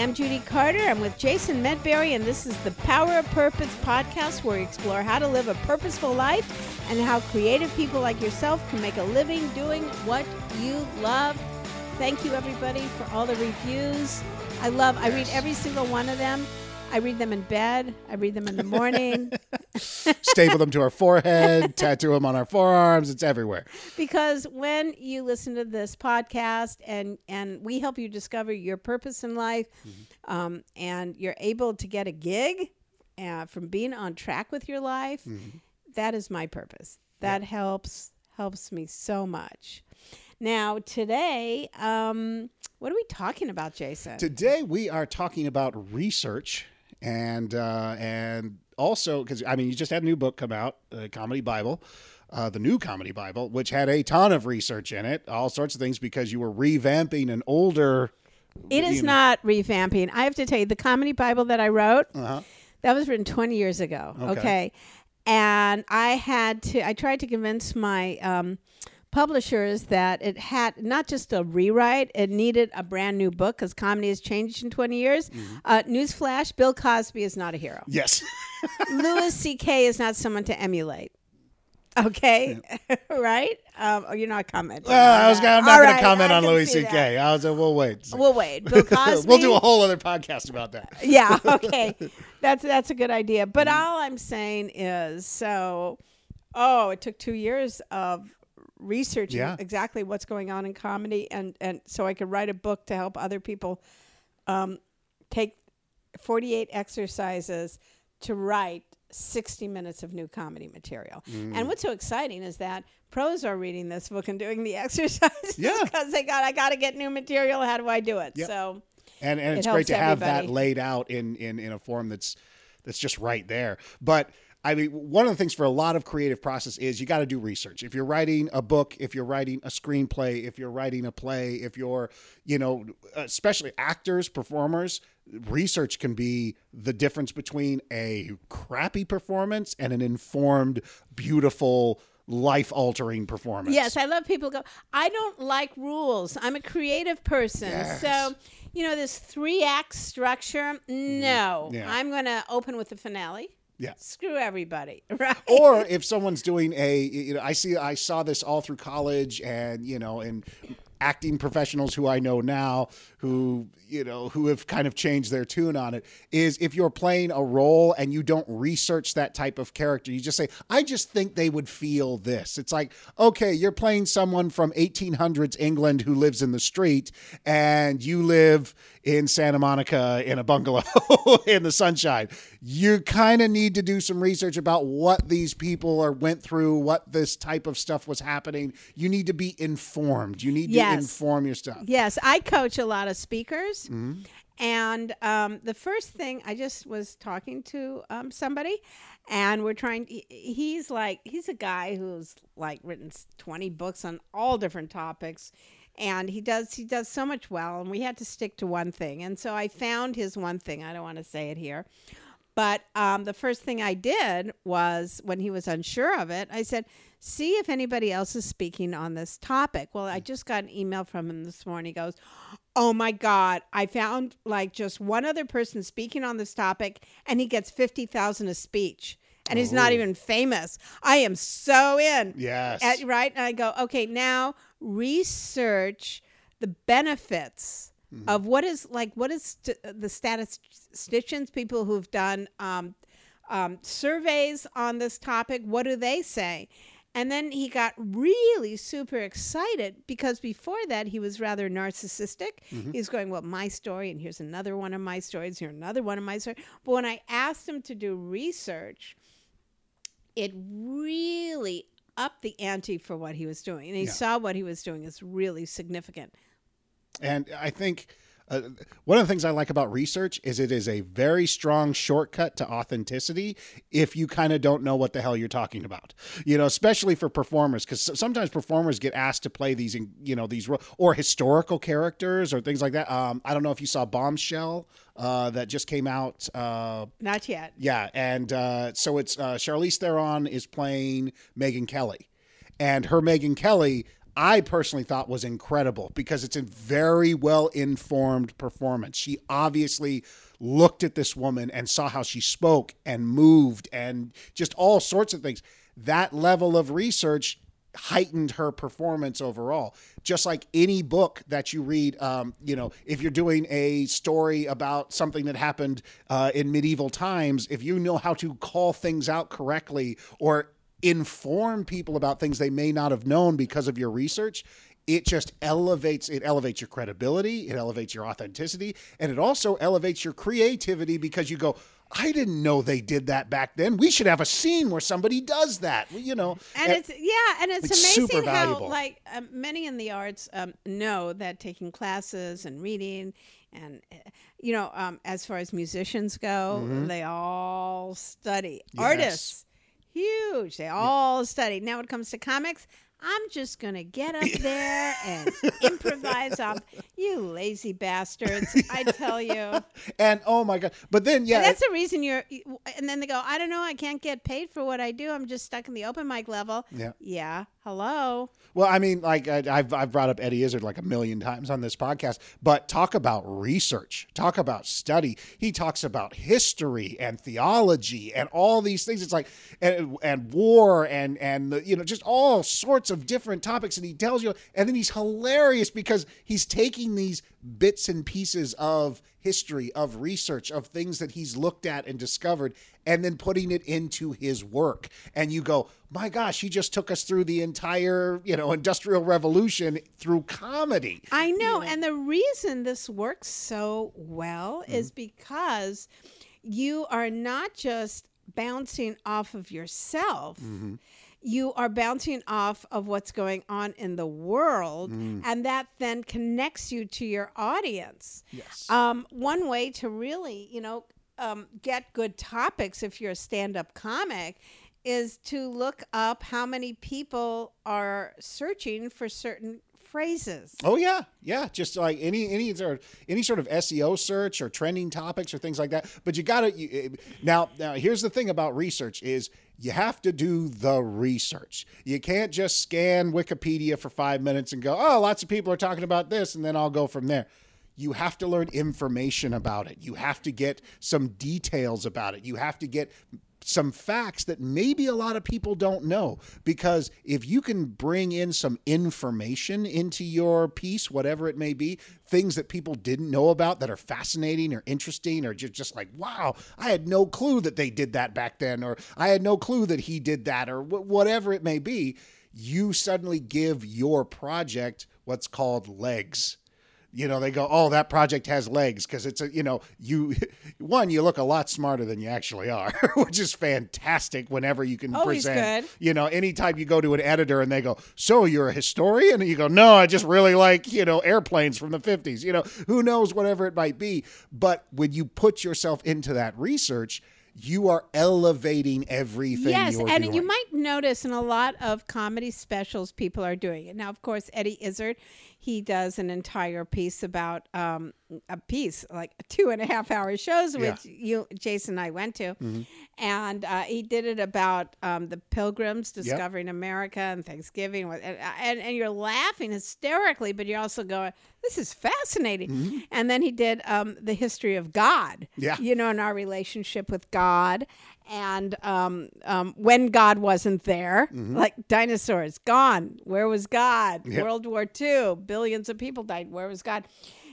I'm Judy Carter. I'm with Jason Medberry, and this is the Power of Purpose podcast where we explore how to live a purposeful life and how creative people like yourself can make a living doing what you love. Thank you, everybody, for all the reviews. I love, I read every single one of them. I read them in bed. I read them in the morning. Staple them to our forehead, tattoo them on our forearms. It's everywhere. because when you listen to this podcast and and we help you discover your purpose in life, um, and you're able to get a gig uh, from being on track with your life, that is my purpose. That helps helps me so much. Now today, um, what are we talking about, Jason? Today we are talking about research and uh, and also because I mean you just had a new book come out, uh, Comedy Bible. Uh, the new comedy Bible, which had a ton of research in it, all sorts of things, because you were revamping an older. It is know- not revamping. I have to tell you, the comedy Bible that I wrote, Uh-huh. that was written 20 years ago. Okay. Okay. And I had to, I tried to convince my um, publishers that it had not just a rewrite, it needed a brand new book because comedy has changed in 20 years. Mm-hmm. Uh, newsflash Bill Cosby is not a hero. Yes, Louis C.K. is not someone to emulate. Okay, right? Um, oh, you're not commenting. well, I was that. I'm not going right, to comment I on Louis C.K. I was like, we'll wait. We'll wait. Bill Cosby. we'll do a whole other podcast about that. yeah okay that's that's a good idea but Mm-hmm. all i'm saying is so oh it took two years of researching Yeah. exactly what's going on in comedy and and so i could write a book to help other people um, take 48 exercises to write 60 minutes of new comedy material Mm. and what's so exciting is that pros are reading this book and doing the exercises Yeah. because they got i got to get new material how do i do it Yep. so and and It it's great helps to have that laid out in in in a form that's that's just right there but I mean, one of the things for a lot of creative process is you got to do research. If you're writing a book, if you're writing a screenplay, if you're writing a play, if you're, you know, especially actors, performers, research can be the difference between a crappy performance and an informed, beautiful, life altering performance. Yes, I love people go, I don't like rules. I'm a creative person. Yes. So, you know, this three act structure, no. Yeah. I'm going to open with the finale. Yeah. Screw everybody. Right. or if someone's doing a you know i see i saw this all through college and you know and acting professionals who i know now who you know who have kind of changed their tune on it is if you're playing a role and you don't research that type of character you just say i just think they would feel this. It's like okay you're playing someone from 1800s england who lives in the street and you live in santa monica in a bungalow in the sunshine. You kind of need to do some research about what these people are went through what this type of stuff was happening. You need to be informed. You need to inform your stuff Yes, I coach a lot of speakers. Mm-hmm. And um, the first thing I just was talking to um, somebody, and we're trying. he- He's like he's a guy who's like written twenty books on all different topics, and he does he does so much well. And we had to stick to one thing, and so I found his one thing. I don't want to say it here, but um, the first thing I did was when he was unsure of it, I said, see if anybody else is speaking on this topic. Well, I just got an email from him this morning. He goes, Oh my God, I found like just one other person speaking on this topic, and he gets 50,000 a speech. And he's not Oh. even famous. I am so in. yes At- right? And I go, okay, now research the benefits Mm-hmm. of what is like, what is st- the statisticians, people who've done um, um, surveys on this topic, what do they say? And then he got really super excited because before that he was rather narcissistic. Mm-hmm. He's going, Well, my story, and here's another one of my stories, here's another one of my stories. But when I asked him to do research, it really upped the ante for what he was doing. And he Yeah. saw what he was doing as really significant. And I think uh, one of the things I like about research is it is a very strong shortcut to authenticity if you kind of don't know what the hell you're talking about. You know, especially for performers because sometimes performers get asked to play these, you know, these or historical characters or things like that. Um, I don't know if you saw Bombshell uh, that just came out. Uh, Not yet. yeah, and uh, so it's uh, Charlize Theron is playing Megyn Kelly, and her Megyn Kelly. I personally thought was incredible because it's a very well informed performance. She obviously looked at this woman and saw how she spoke and moved and just all sorts of things. That level of research heightened her performance overall. Just like any book that you read, um, you know, if you're doing a story about something that happened uh, in medieval times, if you know how to call things out correctly or inform people about things they may not have known because of your research, it just elevates it elevates your credibility, it elevates your authenticity, and it also elevates your creativity because you go, I didn't know they did that back then. We should have a scene where somebody does that. You know, and it's yeah, and it's, it's amazing how like um, many in the arts um, know that taking classes and reading and uh, you know um, as far as musicians go, they all study. Mm-hmm. Yes. Artists, huge, they all study. Now, when it comes to comics. I'm just gonna get up there and improvise off you lazy bastards. I tell you. and oh my god! But then yeah, And that's the reason you're. And then they go, I don't know, I can't get paid for what I do. I'm just stuck in the open mic level. Yeah. Yeah. Hello. Well, I mean, like I, I've I've brought up Eddie Izzard like a million times on this podcast, but talk about research, talk about study. He talks about history and theology and all these things. It's like and, and war and and you know just all sorts of different topics, and he tells you, and then he's hilarious because he's taking these bits and pieces of history, of research, of things that he's looked at and discovered, and then putting it into his work. And you go, my gosh, he just took us through the entire, you know, industrial revolution through comedy. I know. And the reason this works so well mm-hmm. is because you are not just bouncing off of yourself. Mm-hmm. You are bouncing off of what's going on in the world, and that then connects you to your audience. Yes. Um, one way to really, you know, um, get good topics if you're a stand-up comic is to look up how many people are searching for certain phrases. Oh yeah, yeah. Just like any any sort of, any sort of SEO search or trending topics or things like that. But you got to eh, now. Now here's the thing about research is you have to do the research. You can't just scan Wikipedia for five minutes and go, oh, lots of people are talking about this, and then I'll go from there. You have to learn information about it. You have to get some details about it. You have to get some facts that maybe a lot of people don't know. Because if you can bring in some information into your piece whatever it may be things that people didn't know about that are fascinating or interesting or just, just like wow i had no clue that they did that back then or i had no clue that he did that or wh- whatever it may be you suddenly give your project what's called legs you know they go oh that project has legs because it's a you know you one you look a lot smarter than you actually are which is fantastic whenever you can Always present good. you know anytime you go to an editor and they go so you're a historian and you go no i just really like you know airplanes from the 50s you know who knows whatever it might be but when you put yourself into that research you are elevating everything Yes, and doing. you might notice in a lot of comedy specials, people are doing it. Now, of course, Eddie Izzard, he does an entire piece about um, a piece, like two and a half hour shows, Yeah. which you, Jason, and I went to. And uh, he did it about um, the pilgrims discovering America and Thanksgiving. And, and, and you're laughing hysterically, but you're also going, this is fascinating. And then he did um, the history of God, Yeah. you know, in our relationship with God. And um, um, when God wasn't there, like dinosaurs, gone. Where was God? Yep. World War II, billions of people died. Where was God?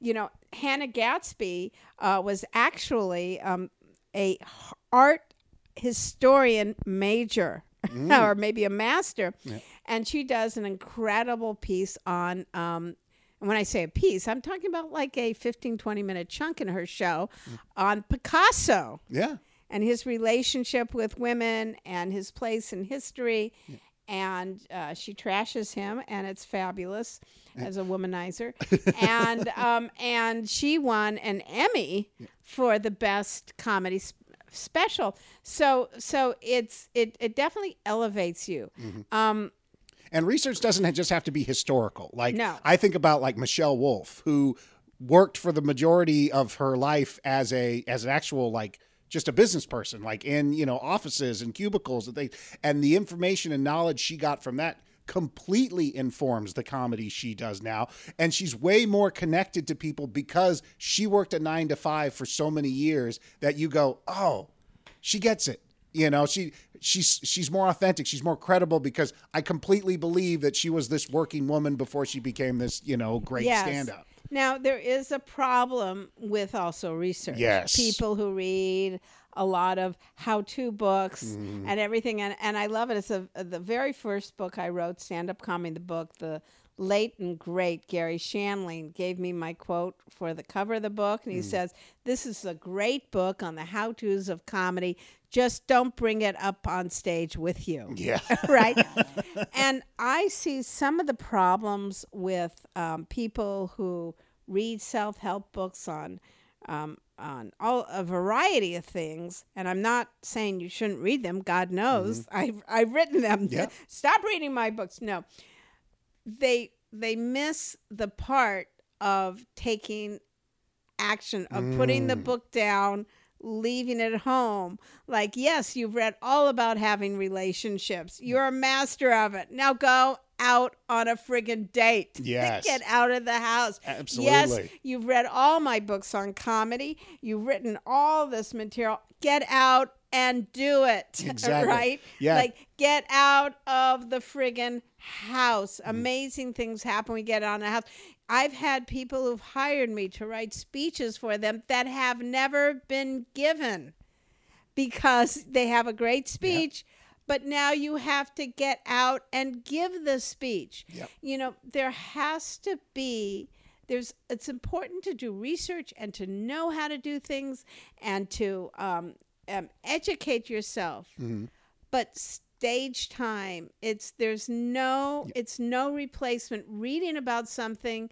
You know, Hannah Gadsby uh, was actually um, a art historian major. or maybe a master. And she does an incredible piece on um, and when I say a piece, I'm talking about like a 15, 20 minute chunk in her show on Picasso yeah and his relationship with women and his place in history. And uh, she trashes him, and it's fabulous as a womanizer. and um, and she won an Emmy for the best comedy sp- special. So so it's it it definitely elevates you. Um, And research doesn't just have to be historical. Like No. I think about like Michelle Wolf, who worked for the majority of her life as a as an actual like just a business person, like in you know offices and cubicles and things, and the information and knowledge she got from that completely informs the comedy she does now. And she's way more connected to people because she worked a nine to five for so many years that you go, oh, she gets it. You know, she she's she's more authentic. She's more credible because I completely believe that she was this working woman before she became this, you know, great Yes. stand up. Now there is a problem with also research. Yes. People who read a lot of how-to books Mm-hmm. and everything, and, and I love it. It's a, the very first book I wrote, stand-up comedy. The book, the late and great Garry Shandling gave me my quote for the cover of the book, and he says, "This is a great book on the how-tos of comedy. Just don't bring it up on stage with you." Yeah. right? and I see some of the problems with um, people who read self help books on um, on all a variety of things. And I'm not saying you shouldn't read them. God knows I've I've written them. Stop reading my books. No, they they miss the part of taking action of putting the book down leaving it at home. Like yes you've read all about having relationships. Mm. You're a master of it. Now go out on a friggin' date. Yes. get out of the house. Absolutely. yes you've read all my books on comedy. You've written all this material. Get out and do it Exactly. right Yeah. like get out of the friggin' house Mm-hmm. amazing things happen when we get out of the house I've had people who've hired me to write speeches for them that have never been given because they have a great speech, but now you have to get out and give the speech. Yep. You know, there has to be there's it's important to do research and to know how to do things and to um, um, educate yourself but stage time it's there's no it's no replacement. Reading about something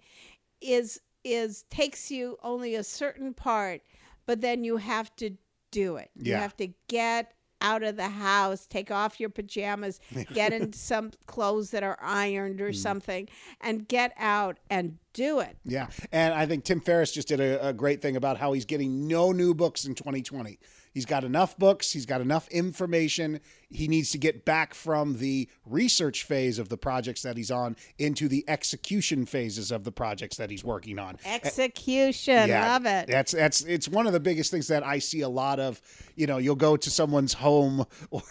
is is takes you only a certain part but then you have to do it. You have to get out of the house take off your pajamas get into some clothes that are ironed or something and get out and do it. Yeah. And I think Tim Ferriss just did a, a great thing about how he's getting no new books in 2020. He's got enough books, he's got enough information. He needs to get back from the research phase of the projects that he's on into the execution phases of the projects that he's working on. execution love it That's that's it's one of the biggest things that I see a lot of. You know, you'll go to someone's home, or,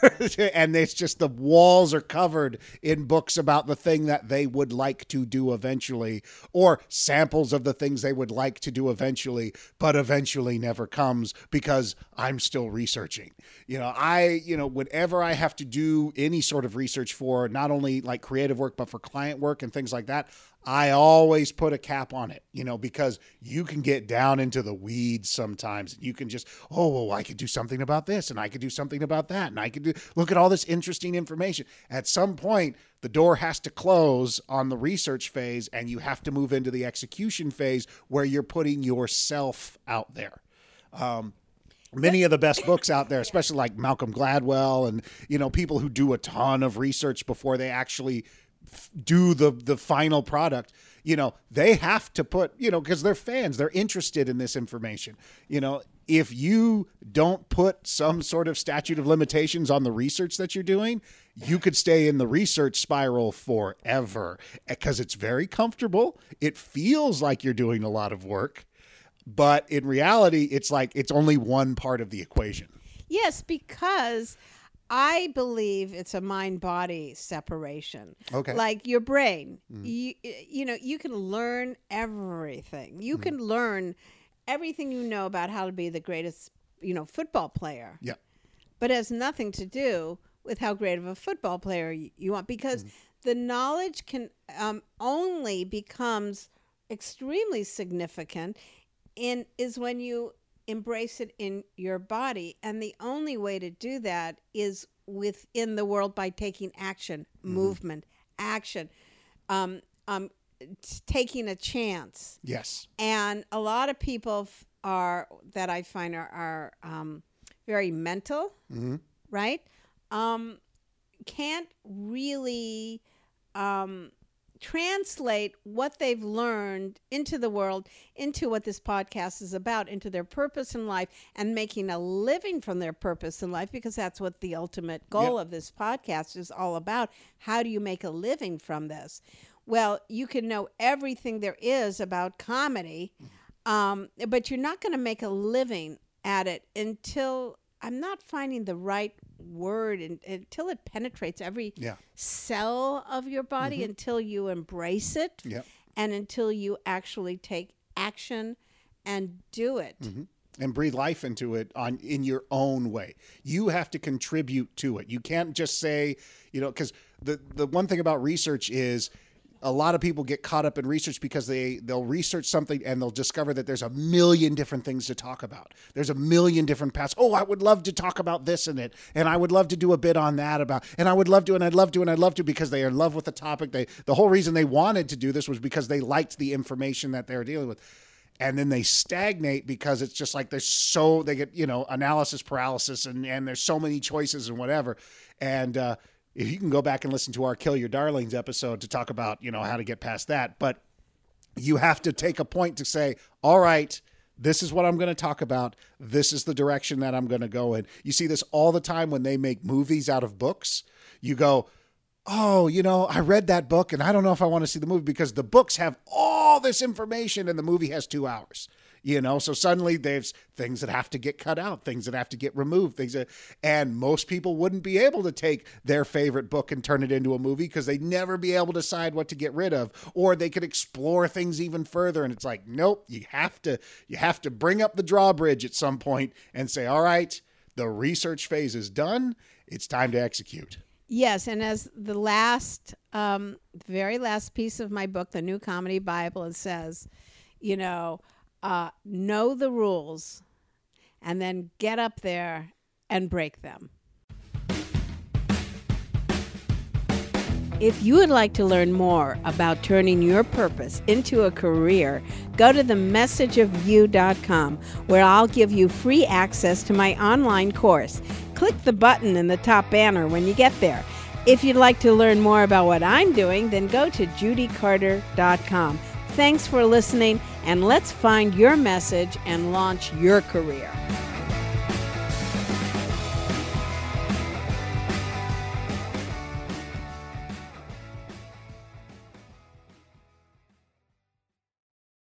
and it's just the walls are covered in books about the thing that they would like to do eventually, or samples of the things they would like to do eventually, but eventually never comes because I'm still researching. You know, I you know whenever I have to do any sort of research for not only like creative work but for client work and things like that. I always put a cap on it, you know, because you can get down into the weeds sometimes. You can just, oh, well, I could do something about this and I could do something about that. And I could do, look at all this interesting information. At some point, the door has to close on the research phase and you have to move into the execution phase where you're putting yourself out there. Um, many of the best books out there, especially like Malcolm Gladwell and you know people who do a ton of research before they actually f- do the the final product. You know, they have to put, you know, because they're fans, they're interested in this information. You know, if you don't put some sort of statute of limitations on the research that you're doing, you could stay in the research spiral forever because it's very comfortable. It feels like you're doing a lot of work but in reality it's like it's only one part of the equation Yes, because I believe it's a mind body separation. Okay. Like your brain, mm-hmm. you, you know, you can learn everything. You mm-hmm. can learn everything you know about how to be the greatest, you know, football player. yeah But it has nothing to do with how great of a football player you want because mm-hmm. the knowledge can um, only becomes extremely significant in is when you embrace it in your body. And the only way to do that is within the world by taking action movement action um, um, taking a chance. Yes. And a lot of people f- are that I find are, are um, very mental, right? Um, can't really um, translate what they've learned into the world, into what this podcast is about, into their purpose in life, and making a living from their purpose in life, because that's what the ultimate goal Yep. of this podcast is all about. How do you make a living from this? Well, you can know everything there is about comedy, um, but you're not going to make a living at it until I'm not finding the right word and, until it penetrates every Yeah. cell of your body mm-hmm. until you embrace it Yep. and until you actually take action and do it. Mm-hmm. and breathe life into it on in your own way. You have to contribute to it. You can't just say, you know, because the the one thing about research is a lot of people get caught up in research because they they'll research something and they'll discover that there's a million different things to talk about. There's a million different paths. Oh, I would love to talk about this and it, and I would love to do a bit on that about, and I would love to, and I'd love to, and I'd love to because they are in love with the topic. They the whole reason they wanted to do this was because they liked the information that they were dealing with and then they stagnate because it's just like there's so they get you know analysis paralysis and and there's so many choices and whatever and uh if you can go back and listen to our kill your darlings episode to talk about you know how to get past that but you have to take a point to say all right this is what I'm going to talk about. This is the direction that I'm going to go in. You see this all the time when they make movies out of books. You go, oh, you know, I read that book and I don't know if I want to see the movie because the books have all this information and the movie has two hours. You know, so suddenly there's things that have to get cut out, things that have to get removed, things that, and most people wouldn't be able to take their favorite book and turn it into a movie because they'd never be able to decide what to get rid of, or they could explore things even further. And it's like, nope, you have to, you have to bring up the drawbridge at some point and say, all right, the research phase is done. It's time to execute. Yes, and as the last, um, very last piece of my book, the New Comedy Bible, it says, you know, uh, know the rules, and then get up there and break them. If you would like to learn more about turning your purpose into a career, go to themessageofyou.com where I'll give you free access to my online course. Click the button in the top banner when you get there. If you'd like to learn more about what I'm doing, then go to judycarter.com. Thanks for listening, and let's find your message and launch your career.